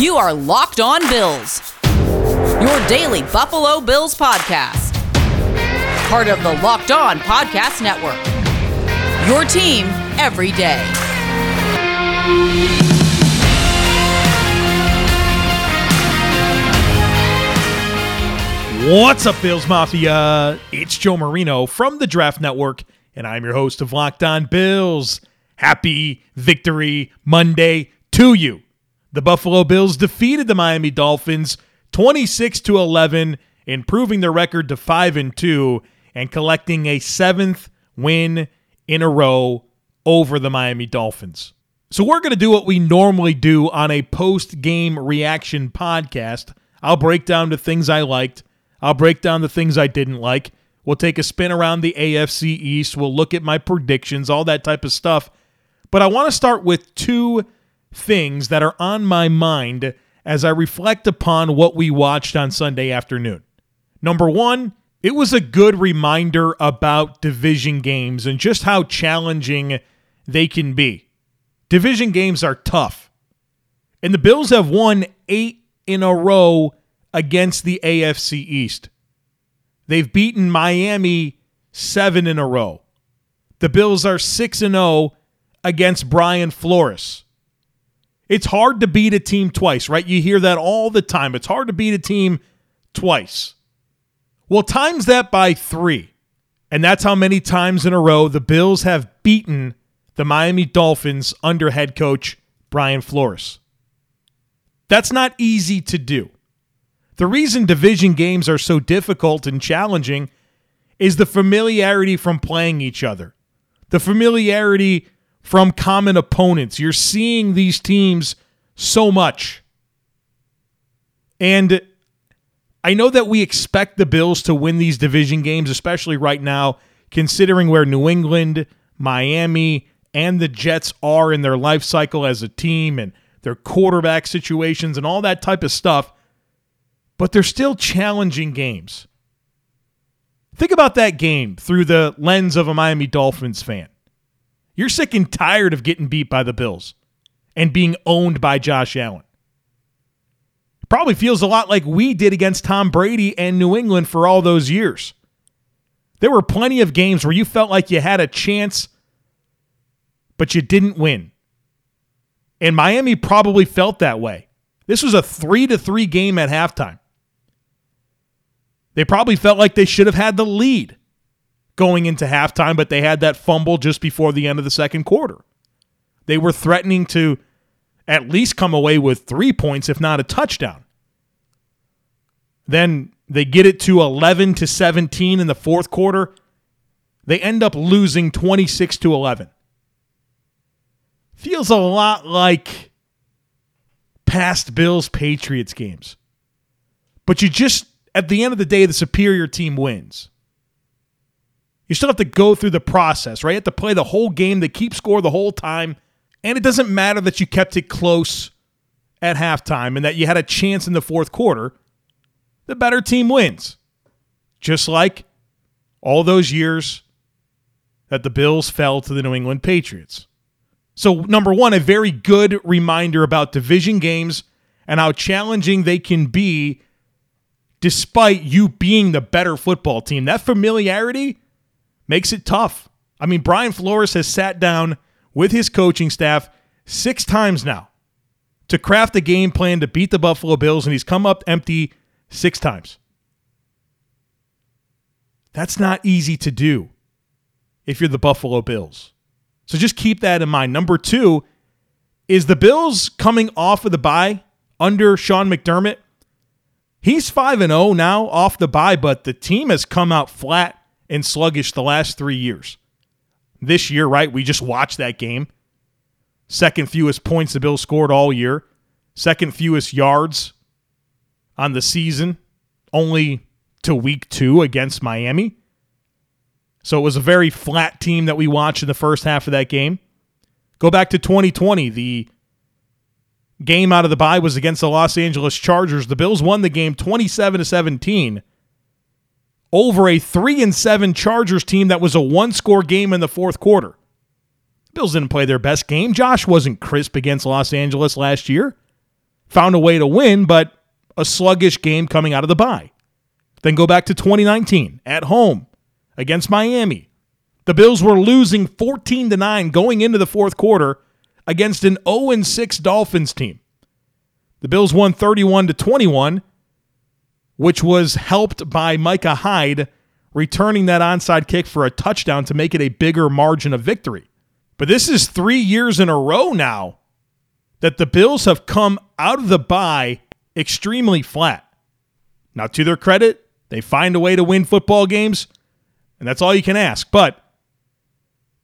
You are Locked On Bills, your daily Buffalo Bills podcast. Part of the Locked On Podcast Network. Your team every day. What's up, Bills Mafia? It's Joe Marino from the Draft Network, and I'm your host of Locked On Bills. Happy Victory Monday to you. The Buffalo Bills defeated the Miami Dolphins 26 to 11, improving their record to 5 and 2 and collecting a seventh win in a row over the Miami Dolphins. So we're going to do what we normally do on a post-game reaction podcast. I'll break down the things I liked. I'll break down the things I didn't like. We'll take a spin around the AFC East. We'll look at my predictions, all that type of stuff. But I want to start with two things that are on my mind as I reflect upon what we watched on Sunday afternoon. Number one, it was a good reminder about division games and just how challenging they can be. Division games are tough. And the Bills have won eight in a row against the AFC East. They've beaten Miami seven in a row. The Bills are 6 and 0 against Brian Flores. It's hard to beat a team twice, right? You hear that all the time. It's hard to beat a team twice. Well, times that by three. And that's how many times in a row the Bills have beaten the Miami Dolphins under head coach Brian Flores. That's not easy to do. The reason division games are so difficult and challenging is the familiarity from playing each other, the familiarity from common opponents. You're seeing these teams so much. And I know that we expect the Bills to win these division games, especially right now, considering where New England, Miami, and the Jets are in their life cycle as a team and their quarterback situations and all that type of stuff. But they're still challenging games. Think about that game through the lens of a Miami Dolphins fan. You're sick and tired of getting beat by the Bills and being owned by Josh Allen. Probably feels a lot like we did against Tom Brady and New England for all those years. There were plenty of games where you felt like you had a chance, but you didn't win. And Miami probably felt that way. This was a 3 to 3 game at halftime. They probably felt like they should have had the lead going into halftime, but they had that fumble just before the end of the second quarter. They were threatening to at least come away with three points, if not a touchdown. Then they get it to 11 to 17 in the fourth quarter. They end up losing 26 to 11. Feels a lot like past Bills Patriots games. But you just, at the end of the day, the superior team wins. You still have to go through the process, right? You have to play the whole game, to keep score the whole time. And it doesn't matter that you kept it close at halftime and that you had a chance in the fourth quarter. The better team wins. Just like all those years that the Bills fell to the New England Patriots. So, number one, a very good reminder about division games and how challenging they can be despite you being the better football team. That familiarity makes it tough. I mean, Brian Flores has sat down with his coaching staff six times now to craft a game plan to beat the Buffalo Bills, and he's come up empty six times. That's not easy to do if you're the Buffalo Bills. So just keep that in mind. Number two is the Bills coming off of the bye under Sean McDermott. He's 5 and 0 now off the bye, but the team has come out flat and sluggish the last three years. This year, right? We just watched that game. Second fewest points the Bills scored all year. Second fewest yards on the season, only to week two against Miami. So it was a very flat team that we watched in the first half of that game. Go back to 2020. The game out of the bye was against the Los Angeles Chargers. The Bills won the game 27 to 17 over a 3 and 7 Chargers team that was a one-score game in the fourth quarter. Bills didn't play their best game. Josh wasn't crisp against Los Angeles last year. found a way to win, but a sluggish game coming out of the bye. Then go back to 2019 at home against Miami. The Bills were losing 14 to 9 going into the fourth quarter against an 0 6 Dolphins team. The Bills won 31 to 21, which was helped by Micah Hyde returning that onside kick for a touchdown to make it a bigger margin of victory. But this is 3 years in a row now that the Bills have come out of the bye extremely flat. Now, to their credit, they find a way to win football games, and that's all you can ask. But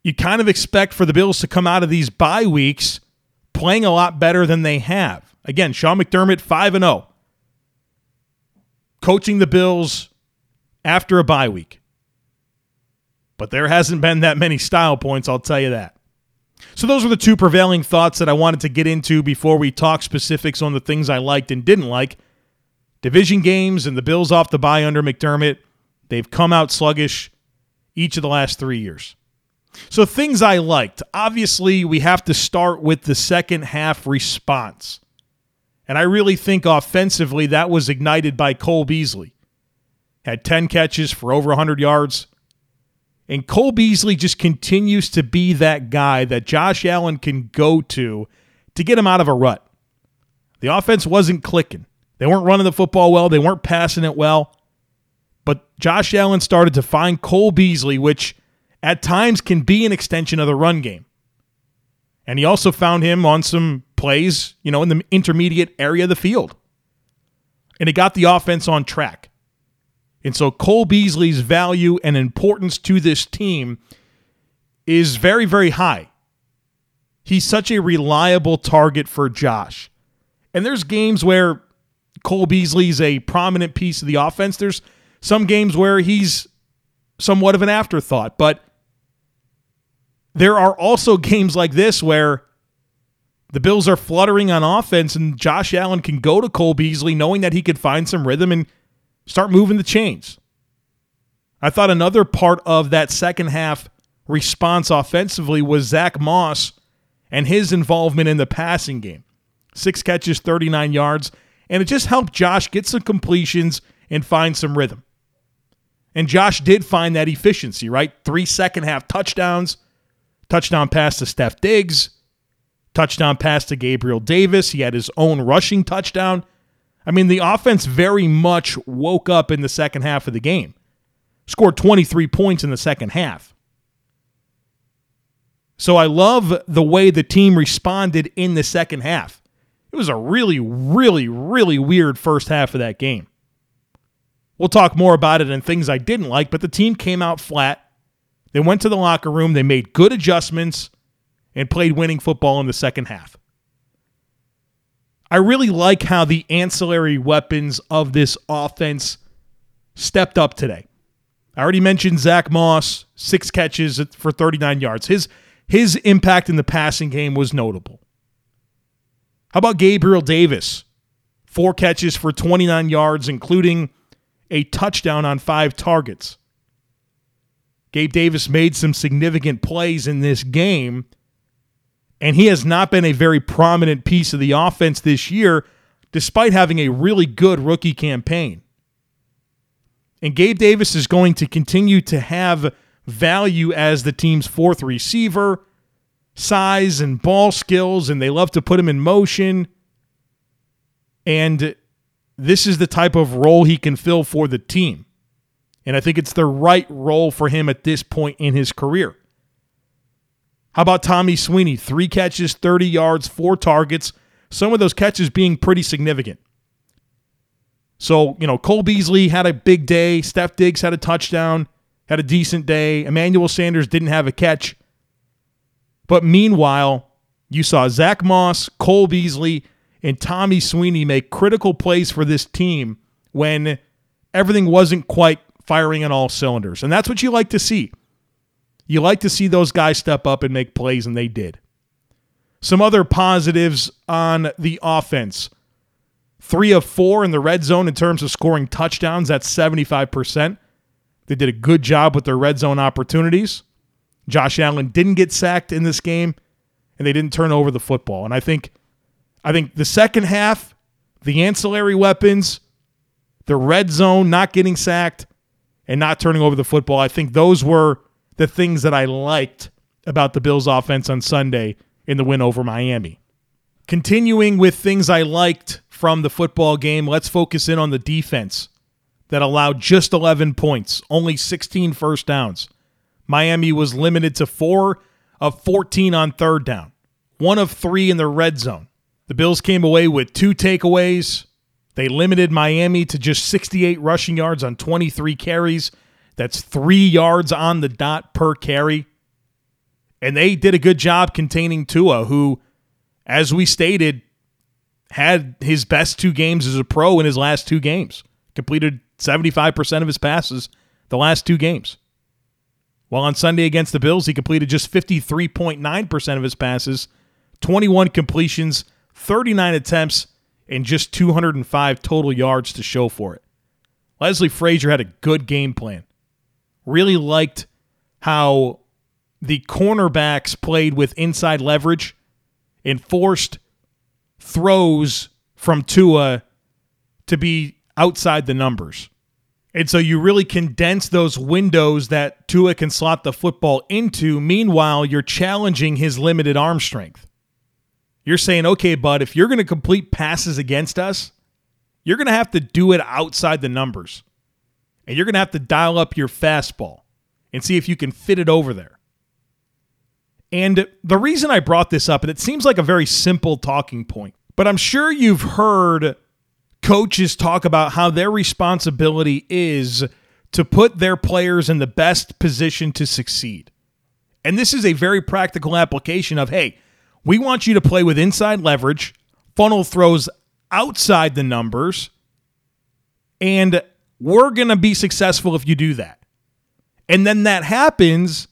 you kind of expect for the Bills to come out of these bye weeks playing a lot better than they have. Again, Sean McDermott 5 and 0. Coaching the Bills after a bye week. But there hasn't been that many style points, I'll tell you that. So, those are the two prevailing thoughts that I wanted to get into before we talk specifics on the things I liked and didn't like. Division games and the Bills off the bye under McDermott, they've come out sluggish each of the last three years. So, things I liked. Obviously, we have to start with the second half response. And I really think offensively that was ignited by Cole Beasley. Had 10 catches for over 100 yards, and Cole Beasley just continues to be that guy that Josh Allen can go to to get him out of a rut. The offense wasn't clicking. They weren't running the football well, they weren't passing it well. But Josh Allen started to find Cole Beasley, which at times can be an extension of the run game. And he also found him on some plays, you know, in the intermediate area of the field. And it got the offense on track. And so Cole Beasley's value and importance to this team is very, very high. He's such a reliable target for Josh. And there's games where Cole Beasley's a prominent piece of the offense. There's some games where he's somewhat of an afterthought, but there are also games like this where the Bills are fluttering on offense and Josh Allen can go to Cole Beasley knowing that he could find some rhythm and Start moving the chains. I thought another part of that second half response offensively was Zach Moss and his involvement in the passing game. Six catches, 39 yards, and it just helped Josh get some completions and find some rhythm. And Josh did find that efficiency, right? Three second half touchdowns, touchdown pass to Steph Diggs, touchdown pass to Gabriel Davis. He had his own rushing touchdown. I mean, the offense very much woke up in the second half of the game, scored 23 points in the second half. So I love the way the team responded in the second half. It was a really, really, really weird first half of that game. We'll talk more about it and things I didn't like, but the team came out flat. They went to the locker room, they made good adjustments, and played winning football in the second half. I really like how the ancillary weapons of this offense stepped up today. I already mentioned Zach Moss, six catches for 39 yards. His his impact in the passing game was notable. How about Gabriel Davis? Four catches for 29 yards, including a touchdown on five targets. Gabe Davis made some significant plays in this game and he has not been a very prominent piece of the offense this year, despite having a really good rookie campaign. And Gabe Davis is going to continue to have value as the team's fourth receiver, size and ball skills, and they love to put him in motion. And this is the type of role he can fill for the team. And I think it's the right role for him at this point in his career. How about Tommy Sweeney? Three catches, 30 yards, four targets, some of those catches being pretty significant. So, you know, Cole Beasley had a big day. Steph Diggs had a touchdown, had a decent day. Emmanuel Sanders didn't have a catch. But meanwhile, you saw Zach Moss, Cole Beasley, and Tommy Sweeney make critical plays for this team when everything wasn't quite firing on all cylinders. And that's what you like to see. You like to see those guys step up and make plays, and they did. Some other positives on the offense three of four in the red zone in terms of scoring touchdowns. That's 75%. They did a good job with their red zone opportunities. Josh Allen didn't get sacked in this game, and they didn't turn over the football. And I think, I think the second half the ancillary weapons, the red zone, not getting sacked, and not turning over the football. I think those were the things that I liked about the Bills offense on Sunday in the win over Miami. Continuing with things I liked from the football game, let's focus in on the defense that allowed just 11 points, only 16 first downs. Miami was limited to 4 of 14 on third down, 1 of 3 in the red zone. The Bills came away with two takeaways. They limited Miami to just 68 rushing yards on 23 carries. That's 3 yards on the dot per carry. And they did a good job containing Tua, who, as we stated, had his best two games as a pro in his last two games. Completed 75% of his passes the last two games. While on Sunday against the Bills, he completed just 53.9% of his passes, 21 completions, 39 attempts, and just 205 total yards to show for it. Leslie Frazier had a good game plan. Really liked how the cornerbacks played with inside leverage and forced throws from Tua to be outside the numbers. And so you really condense those windows that Tua can slot the football into. Meanwhile, you're challenging his limited arm strength. You're saying, okay, bud, if you're going to complete passes against us, you're going to have to do it outside the numbers. And you're going to have to dial up your fastball and see if you can fit it over there. And the reason I brought this up, and it seems like a very simple talking point, but I'm sure you've heard coaches talk about how their responsibility is to put their players in the best position to succeed. And this is a very practical application of hey, we want you to play with inside leverage, funnel throws outside the numbers, and we're going to be successful if you do that. And then that happens,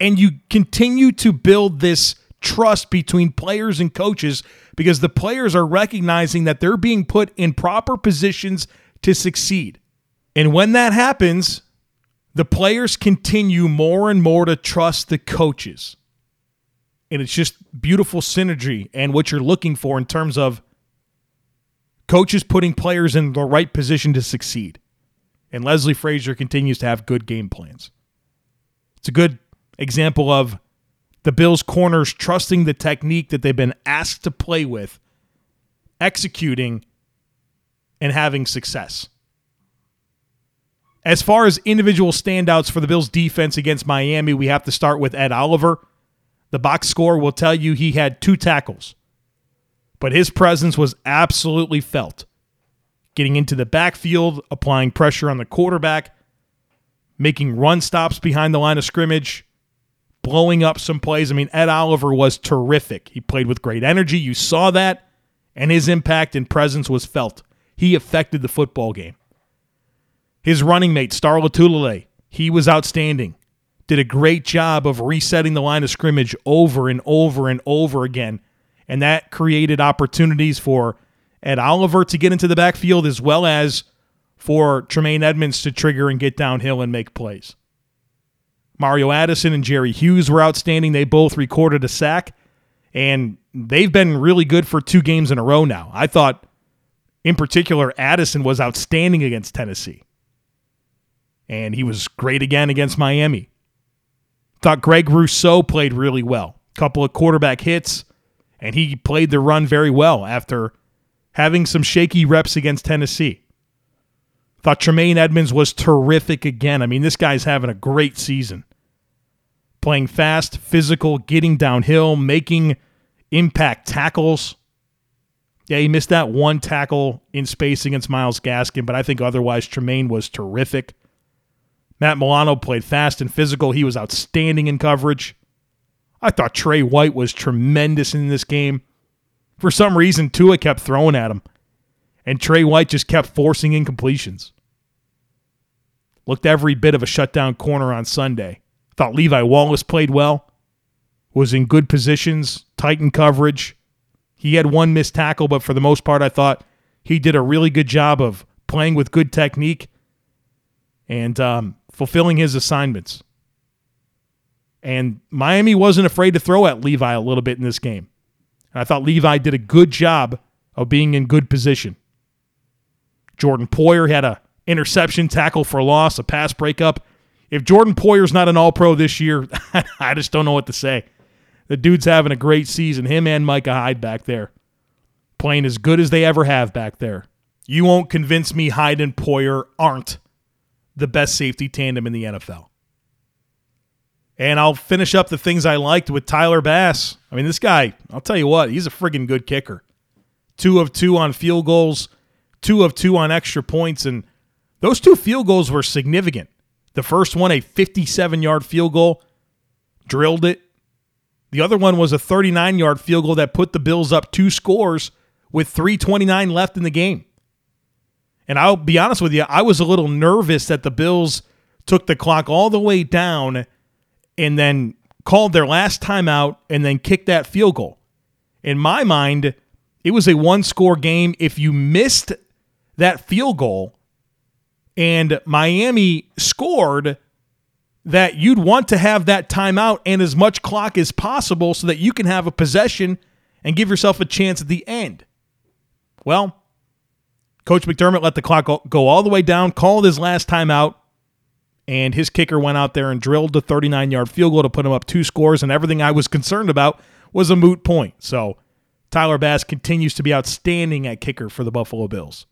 and you continue to build this trust between players and coaches because the players are recognizing that they're being put in proper positions to succeed. And when that happens, the players continue more and more to trust the coaches. And it's just beautiful synergy and what you're looking for in terms of coaches putting players in the right position to succeed. And Leslie Frazier continues to have good game plans. It's a good example of the Bills' corners trusting the technique that they've been asked to play with, executing, and having success. As far as individual standouts for the Bills' defense against Miami, we have to start with Ed Oliver. The box score will tell you he had two tackles, but his presence was absolutely felt. Getting into the backfield, applying pressure on the quarterback, making run stops behind the line of scrimmage, blowing up some plays. I mean, Ed Oliver was terrific. He played with great energy. You saw that, and his impact and presence was felt. He affected the football game. His running mate, Star Lotulelei, he was outstanding. Did a great job of resetting the line of scrimmage over and over and over again. And that created opportunities for Ed Oliver to get into the backfield as well as for Tremaine Edmunds to trigger and get downhill and make plays. Mario Addison and Jerry Hughes were outstanding. They both recorded a sack, and they've been really good for two games in a row now. I thought, in particular, Addison was outstanding against Tennessee, and he was great again against Miami. Thought Greg Rousseau played really well. Couple of quarterback hits, and he played the run very well after having some shaky reps against Tennessee. Thought Tremaine Edmunds was terrific again. I mean, this guy's having a great season playing fast, physical, getting downhill, making impact tackles. Yeah, he missed that one tackle in space against Myles Gaskin, but I think otherwise Tremaine was terrific. Matt Milano played fast and physical. He was outstanding in coverage. I thought Tre White was tremendous in this game. For some reason, Tua kept throwing at him, and Tre White just kept forcing incompletions. Looked every bit of a shutdown corner on Sunday. Thought Levi Wallace played well, was in good positions, tighten coverage. He had one missed tackle, but for the most part, I thought he did a really good job of playing with good technique and um, fulfilling his assignments. And Miami wasn't afraid to throw at Levi a little bit in this game. And I thought Levi did a good job of being in good position. Jordan Poyer had a interception, tackle for loss, a pass breakup. If Jordan Poyer's not an all pro this year, I just don't know what to say. The dude's having a great season. Him and Micah Hyde back there. Playing as good as they ever have back there. You won't convince me Hyde and Poyer aren't the best safety tandem in the NFL. And I'll finish up the things I liked with Tyler Bass. I mean, this guy, I'll tell you what, he's a friggin' good kicker. Two of two on field goals, two of two on extra points, and those two field goals were significant. The first one, a 57 yard field goal, drilled it. The other one was a 39 yard field goal that put the Bills up two scores with 329 left in the game. And I'll be honest with you, I was a little nervous that the Bills took the clock all the way down and then called their last timeout and then kicked that field goal. In my mind, it was a one score game. If you missed that field goal and Miami scored, that you'd want to have that timeout and as much clock as possible so that you can have a possession and give yourself a chance at the end. Well, Coach McDermott let the clock go all the way down, called his last timeout, and his kicker went out there and drilled the 39 yard field goal to put him up two scores, and everything I was concerned about was a moot point. So Tyler Bass continues to be outstanding at kicker for the Buffalo Bills.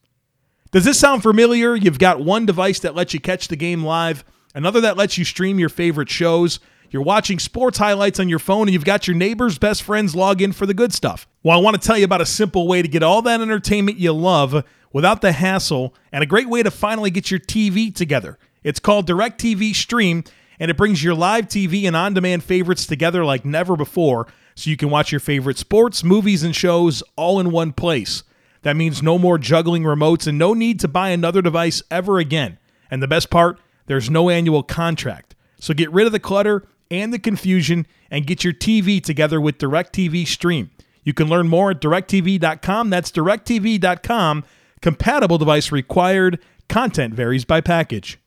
Does this sound familiar? You've got one device that lets you catch the game live, another that lets you stream your favorite shows. You're watching sports highlights on your phone, and you've got your neighbor's best friends log in for the good stuff. Well, I want to tell you about a simple way to get all that entertainment you love without the hassle and a great way to finally get your TV together. It's called DirecTV Stream, and it brings your live TV and on demand favorites together like never before so you can watch your favorite sports, movies, and shows all in one place. That means no more juggling remotes and no need to buy another device ever again. And the best part, there's no annual contract. So get rid of the clutter and the confusion and get your TV together with DirecTV Stream. You can learn more at directv.com. That's directv.com. Compatible device required. Content varies by package.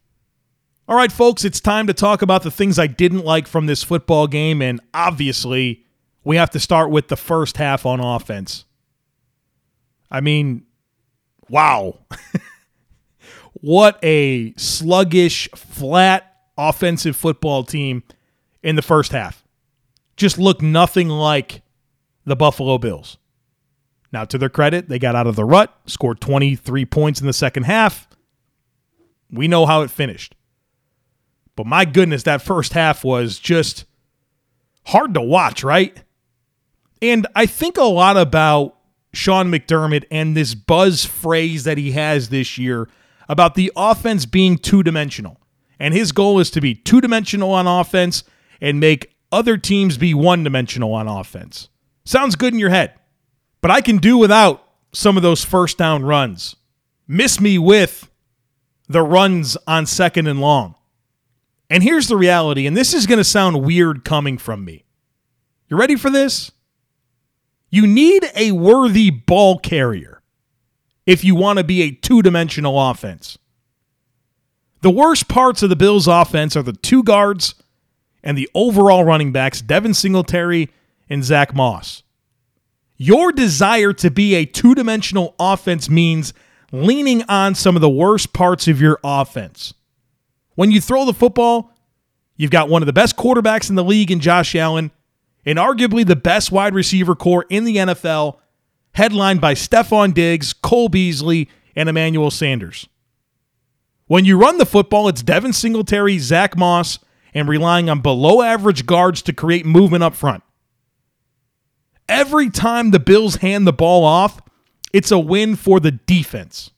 All right, folks, it's time to talk about the things I didn't like from this football game. And obviously, we have to start with the first half on offense. I mean, wow. what a sluggish, flat offensive football team in the first half. Just looked nothing like the Buffalo Bills. Now, to their credit, they got out of the rut, scored 23 points in the second half. We know how it finished. But my goodness, that first half was just hard to watch, right? And I think a lot about Sean McDermott and this buzz phrase that he has this year about the offense being two dimensional. And his goal is to be two dimensional on offense and make other teams be one dimensional on offense. Sounds good in your head, but I can do without some of those first down runs. Miss me with the runs on second and long. And here's the reality, and this is going to sound weird coming from me. You ready for this? You need a worthy ball carrier if you want to be a two dimensional offense. The worst parts of the Bills' offense are the two guards and the overall running backs, Devin Singletary and Zach Moss. Your desire to be a two dimensional offense means leaning on some of the worst parts of your offense. When you throw the football, you've got one of the best quarterbacks in the league in Josh Allen and arguably the best wide receiver corps in the NFL, headlined by Stefon Diggs, Cole Beasley, and Emmanuel Sanders. When you run the football, it's Devin Singletary, Zach Moss, and relying on below average guards to create movement up front. Every time the Bills hand the ball off, it's a win for the defense.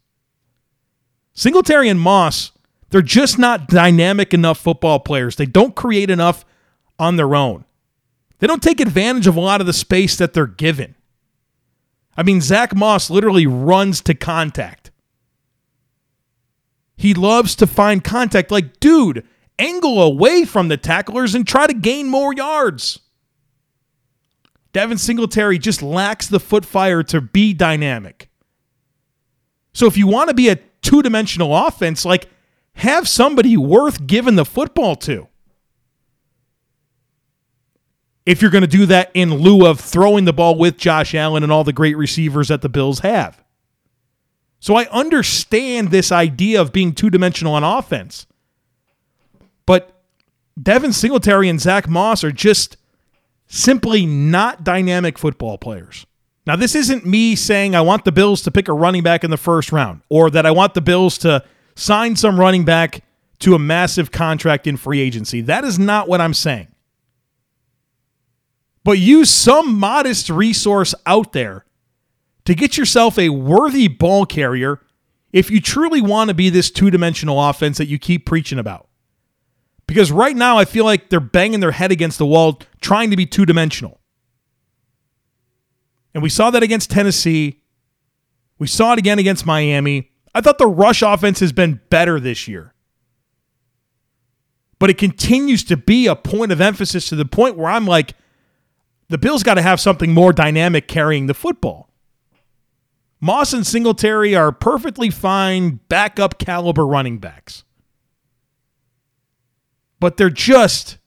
Singletary and Moss, they're just not dynamic enough football players. They don't create enough on their own. They don't take advantage of a lot of the space that they're given. I mean, Zach Moss literally runs to contact. He loves to find contact. Like, dude, angle away from the tacklers and try to gain more yards. Devin Singletary just lacks the foot fire to be dynamic. So if you want to be a two dimensional offense, like, have somebody worth giving the football to. if you're going to do that in lieu of throwing the ball with Josh Allen and all the great receivers that the Bills have. So I understand this idea of being two dimensional on offense. But Devin Singletary and Zach Moss are just simply not dynamic football players. Now, this isn't me saying I want the Bills to pick a running back in the first round or that I want the Bills to sign some running back to a massive contract in free agency. That is not what I'm saying. But use some modest resource out there to get yourself a worthy ball carrier if you truly want to be this two dimensional offense that you keep preaching about. Because right now, I feel like they're banging their head against the wall trying to be two dimensional. And we saw that against Tennessee. We saw it again against Miami. I thought the rush offense has been better this year. But it continues to be a point of emphasis to the point where I'm like, the Bills got to have something more dynamic carrying the football. Moss and Singletary are perfectly fine backup caliber running backs. But they're just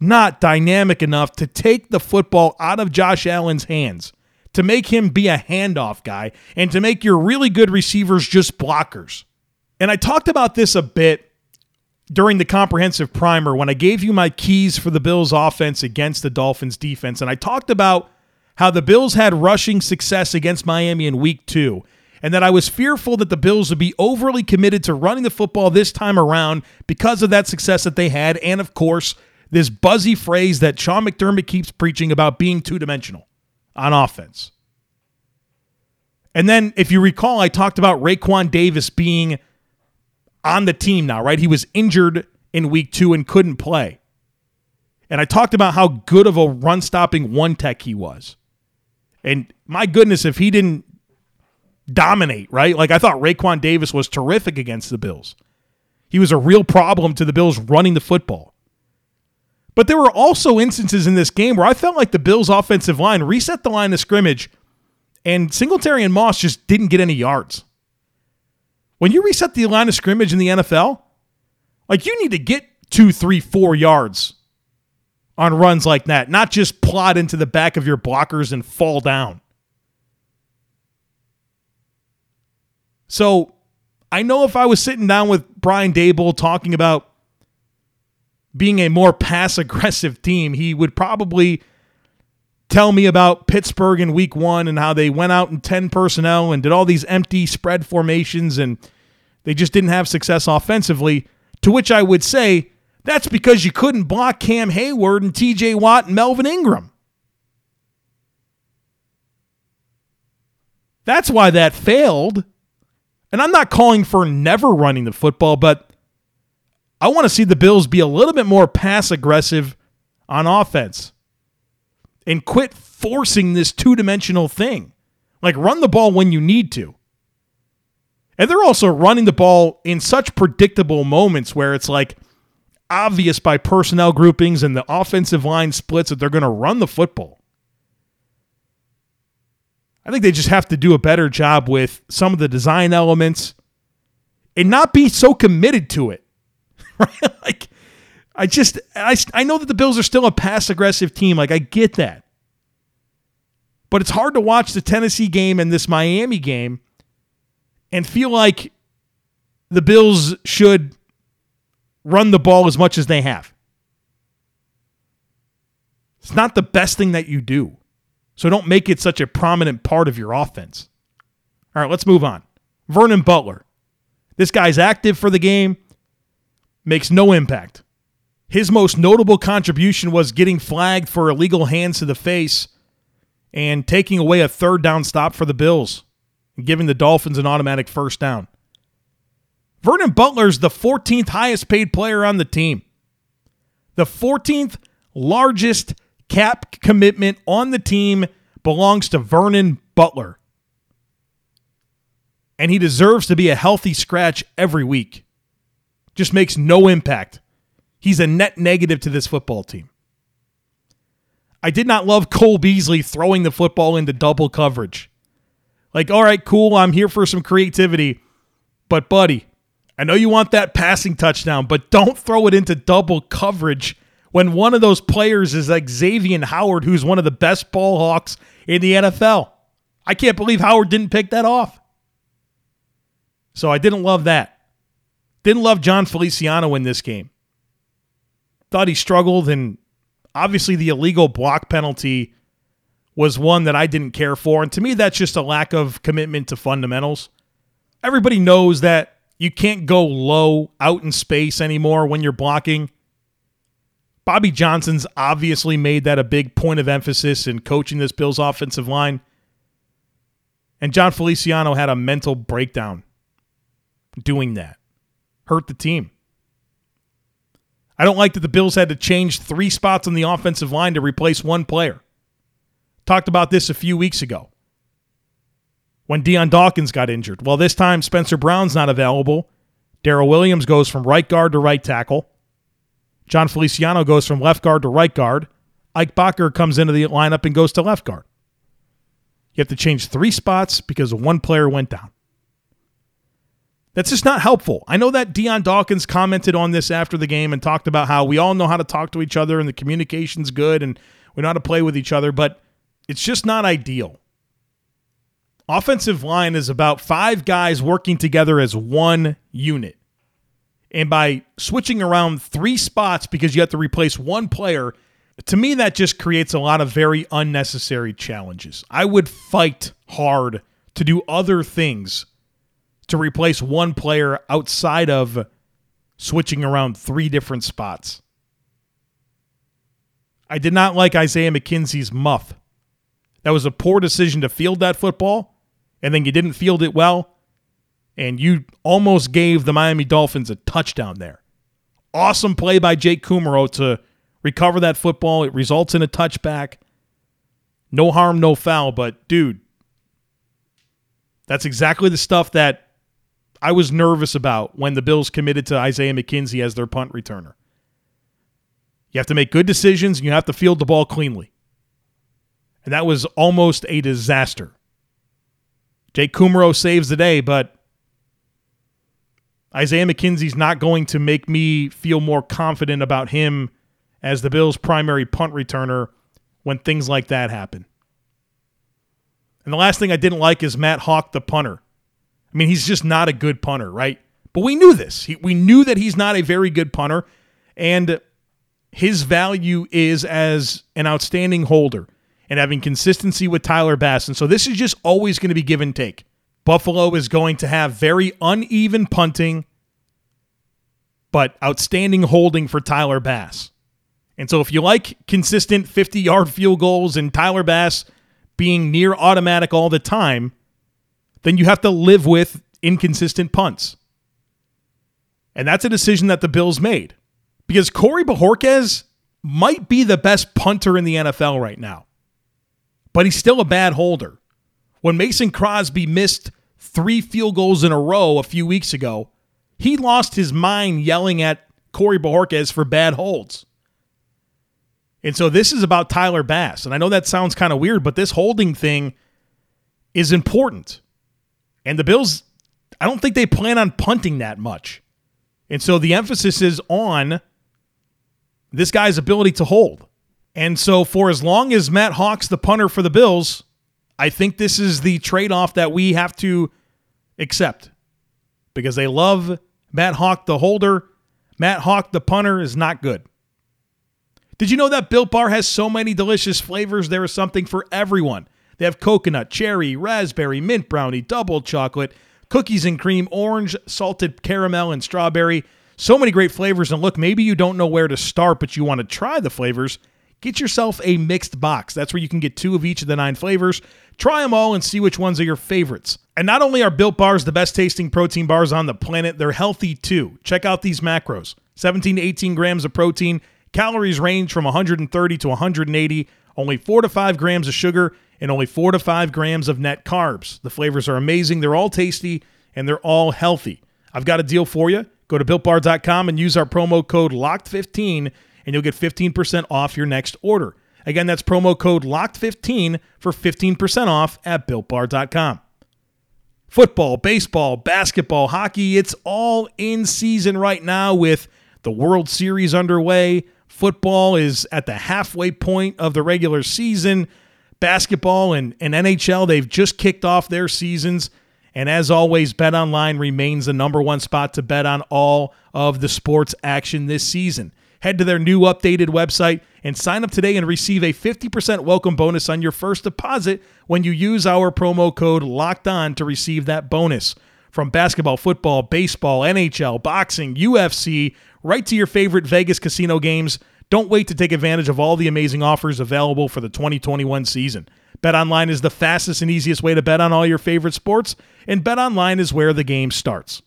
not dynamic enough to take the football out of Josh Allen's hands, to make him be a handoff guy, and to make your really good receivers just blockers. And I talked about this a bit during the comprehensive primer when I gave you my keys for the Bills offense against the Dolphins defense. And I talked about how the Bills had rushing success against Miami in week two, and that I was fearful that the Bills would be overly committed to running the football this time around because of that success that they had. And of course, this buzzy phrase that Sean McDermott keeps preaching about being two dimensional on offense. And then, if you recall, I talked about Raekwon Davis being on the team now, right? He was injured in week two and couldn't play. And I talked about how good of a run stopping one tech he was. And my goodness, if he didn't dominate, right? Like I thought Raekwon Davis was terrific against the Bills. He was a real problem to the Bills running the football. But there were also instances in this game where I felt like the Bills' offensive line reset the line of scrimmage and Singletary and Moss just didn't get any yards. When you reset the line of scrimmage in the NFL, like you need to get two, three, four yards on runs like that, not just plot into the back of your blockers and fall down. So I know if I was sitting down with Brian Daboll talking about being a more pass aggressive team, he would probably tell me about Pittsburgh in week one and how they went out in 10 personnel and did all these empty spread formations and they just didn't have success offensively. To which I would say, that's because you couldn't block Cam Heyward and TJ Watt and Melvin Ingram. That's why that failed. And I'm not calling for never running the football, but I want to see the Bills be a little bit more pass aggressive on offense and quit forcing this two dimensional thing. Like, run the ball when you need to. And they're also running the ball in such predictable moments where it's like, obvious by personnel groupings and the offensive line splits that they're going to run the football. I think they just have to do a better job with some of the design elements and not be so committed to it. Like I just I, I know that the Bills are still a pass aggressive team. Like I get that. But it's hard to watch the Tennessee game and this Miami game and feel like the Bills should run the ball as much as they have. It's not the best thing that you do. So don't make it such a prominent part of your offense. All right, let's move on. Vernon Butler. This guy's active for the game, makes no impact. His most notable contribution was getting flagged for illegal hands to the face and taking away a third down stop for the Bills and giving the Dolphins an automatic first down. Vernon Butler's the 14th highest paid player on the team. The 14th largest cap commitment on the team belongs to Vernon Butler. And he deserves to be a healthy scratch every week. Just makes no impact. He's a net negative to this football team. I did not love Cole Beasley throwing the football into double coverage. Like, all right, cool, I'm here for some creativity. But, buddy, I know you want that passing touchdown, but don't throw it into double coverage when one of those players is like Xavier Howard, who's one of the best ball hawks in the NFL. I can't believe Howard didn't pick that off. So I didn't love that. Didn't love Jon Feliciano in this game. Thought he struggled, and obviously the illegal block penalty was one that I didn't care for. And to me, that's just a lack of commitment to fundamentals. Everybody knows that you can't go low out in space anymore when you're blocking. Bobby Johnson's obviously made that a big point of emphasis in coaching this Bills offensive line. And Jon Feliciano had a mental breakdown doing that. Hurt the team. I don't like that the Bills had to change three spots on the offensive line to replace one player. Talked about this a few weeks ago when Dion Dawkins got injured. Well, this time Spencer Brown's not available. Daryl Williams goes from right guard to right tackle. Jon Feliciano goes from left guard to right guard. Ike Boettger comes into the lineup and goes to left guard. You have to change three spots because one player went down. That's just not helpful. I know that Dion Dawkins commented on this after the game and talked about how we all know how to talk to each other and the communication's good and we know how to play with each other, but it's just not ideal. Offensive line is about five guys working together as one unit. And by switching around three spots because you have to replace one player, to me, that just creates a lot of very unnecessary challenges. I would fight hard to do other things to replace one player outside of switching around three different spots. I did not like Isaiah McKenzie's muff. That was a poor decision to field that football, and then you didn't field it well, and you almost gave the Miami Dolphins a touchdown there. Awesome play by Jake Kumerow to recover that football. It results in a touchback. No harm, no foul, but dude, that's exactly the stuff that I was nervous about when the Bills committed to Isaiah McKenzie as their punt returner. You have to make good decisions and you have to field the ball cleanly. And that was almost a disaster. Jake Kumerow saves the day, but Isaiah McKenzie's not going to make me feel more confident about him as the Bills' primary punt returner when things like that happen. And the last thing I didn't like is Matt Haack, the punter. I mean, he's just not a good punter, right? But we knew this. He, we knew that he's not a very good punter, and his value is as an outstanding holder and having consistency with Tyler Bass. And so this is just always going to be give and take. Buffalo is going to have very uneven punting, but outstanding holding for Tyler Bass. And so if you like consistent 50 yard field goals and Tyler Bass being near automatic all the time, then you have to live with inconsistent punts. And that's a decision that the Bills made because Corey Bojorquez might be the best punter in the NFL right now but he's still a bad holder. When Mason Crosby missed three field goals in a row a few weeks ago, he lost his mind yelling at Corey Bojorquez for bad holds. And so this is about Tyler Bass. And I know that sounds kind of weird, but this holding thing is important. And the Bills, I don't think they plan on punting that much. And so the emphasis is on this guy's ability to hold. And so, for as long as Matt Haack's, the punter for the Bills, I think this is the trade off that we have to accept because they love Matt Haack, the holder. Matt Haack, the punter, is not good. Did you know that Built Bar has so many delicious flavors? There is something for everyone. They have coconut, cherry, raspberry, mint brownie, double chocolate, cookies and cream, orange, salted caramel, and strawberry. So many great flavors. And look, maybe you don't know where to start, but you want to try the flavors. Get yourself a mixed box. That's where you can get two of each of the nine flavors. Try them all and see which ones are your favorites. And not only are Built Bars the best tasting protein bars on the planet, they're healthy too. Check out these macros 17 to 18 grams of protein, calories range from 130 to 180, only 4 to 5 grams of sugar, and only 4 to 5 grams of net carbs. The flavors are amazing, they're all tasty, and they're all healthy. I've got a deal for you. Go to builtbar.com and use our promo code LOCKED15 and you'll get 15% off your next order. Again, that's promo code LOCKED15 for 15% off at builtbar.com. Football, baseball, basketball, hockey, it's all in season right now with the World Series underway, Football is at the halfway point of the regular season. Basketball and, and NHL, they've just kicked off their seasons. And as always, Bet Online remains the number one spot to bet on all of the sports action this season. Head to their new updated website and sign up today and receive a 50% welcome bonus on your first deposit when you use our promo code LOCKED ON to receive that bonus. From basketball, football, baseball, NHL, boxing, UFC, right to your favorite Vegas casino games, don't wait to take advantage of all the amazing offers available for the 2021 season. BetOnline is the fastest and easiest way to bet on all your favorite sports, and BetOnline is where the game starts.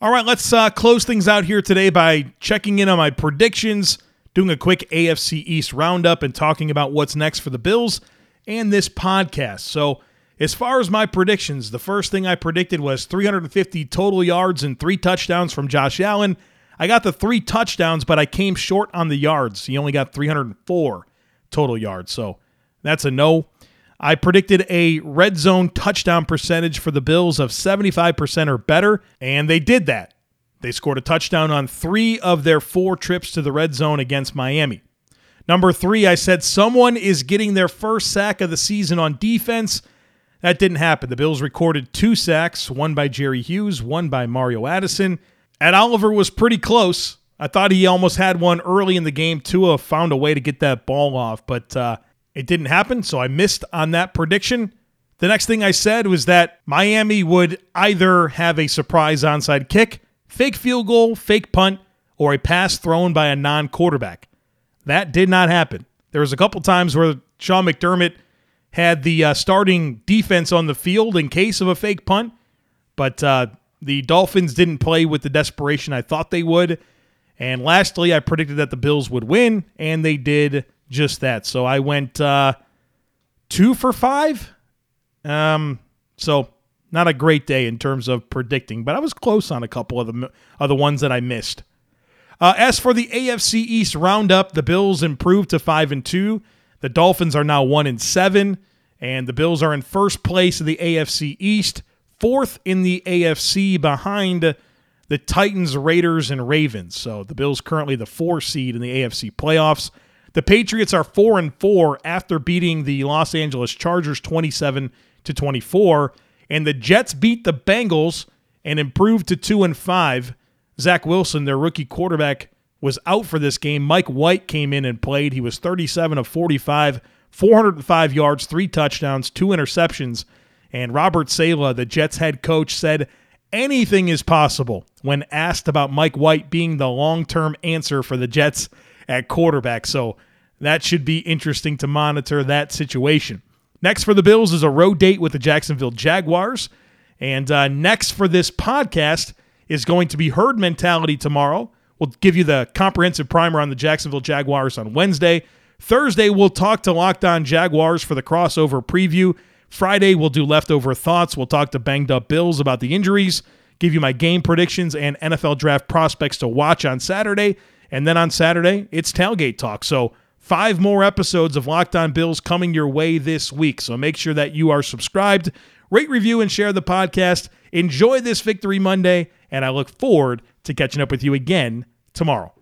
All right, let's uh, close things out here today by checking in on my predictions, doing a quick AFC East roundup, and talking about what's next for the Bills and this podcast. So, as far as my predictions, the first thing I predicted was 350 total yards and three touchdowns from Josh Allen. I got the three touchdowns, but I came short on the yards. He only got 304 total yards. So that's a no. I predicted a red zone touchdown percentage for the Bills of 75% or better, and they did that. They scored a touchdown on three of their four trips to the red zone against Miami. Number three, I said someone is getting their first sack of the season on defense. That didn't happen. The Bills recorded two sacks, one by Jerry Hughes, one by Mario Addison. Ed Oliver was pretty close. I thought he almost had one early in the game. Tua found a way to get that ball off, but uh, it didn't happen, so I missed on that prediction. The next thing I said was that Miami would either have a surprise onside kick, fake field goal, fake punt, or a pass thrown by a non quarterback. That did not happen. There was a couple times where Sean McDermott had the uh, starting defense on the field in case of a fake punt, but uh, the Dolphins didn't play with the desperation I thought they would. And lastly, I predicted that the Bills would win, and they did just that. So I went uh, two for five. Um, so not a great day in terms of predicting, but I was close on a couple of the of the ones that I missed. Uh, as for the AFC East roundup, the Bills improved to five and two. The Dolphins are now one and seven, and the Bills are in first place of the AFC East fourth in the AFC behind the Titans, Raiders, and Ravens. So the Bills currently the four seed in the AFC playoffs. The Patriots are four and four after beating the Los Angeles Chargers 27 to 24, and the Jets beat the Bengals and improved to two and five. Zach Wilson, their rookie quarterback, was out for this game. Mike White came in and played. He was 37 of 45, 405 yards, three touchdowns, two interceptions. And Robert Saleh, the Jets head coach, said anything is possible when asked about Mike White being the long term answer for the Jets at quarterback. So that should be interesting to monitor that situation. Next for the Bills is a road date with the Jacksonville Jaguars. And uh, next for this podcast is going to be herd mentality tomorrow. We'll give you the comprehensive primer on the Jacksonville Jaguars on Wednesday. Thursday, we'll talk to Locked On Jaguars for the crossover preview. Friday, we'll do leftover thoughts. We'll talk to banged up Bills about the injuries, give you my game predictions and NFL draft prospects to watch on Saturday. And then on Saturday, it's tailgate talk. So, five more episodes of Locked On Bills coming your way this week. So, make sure that you are subscribed, rate, review, and share the podcast. Enjoy this Victory Monday, and I look forward to catching up with you again tomorrow.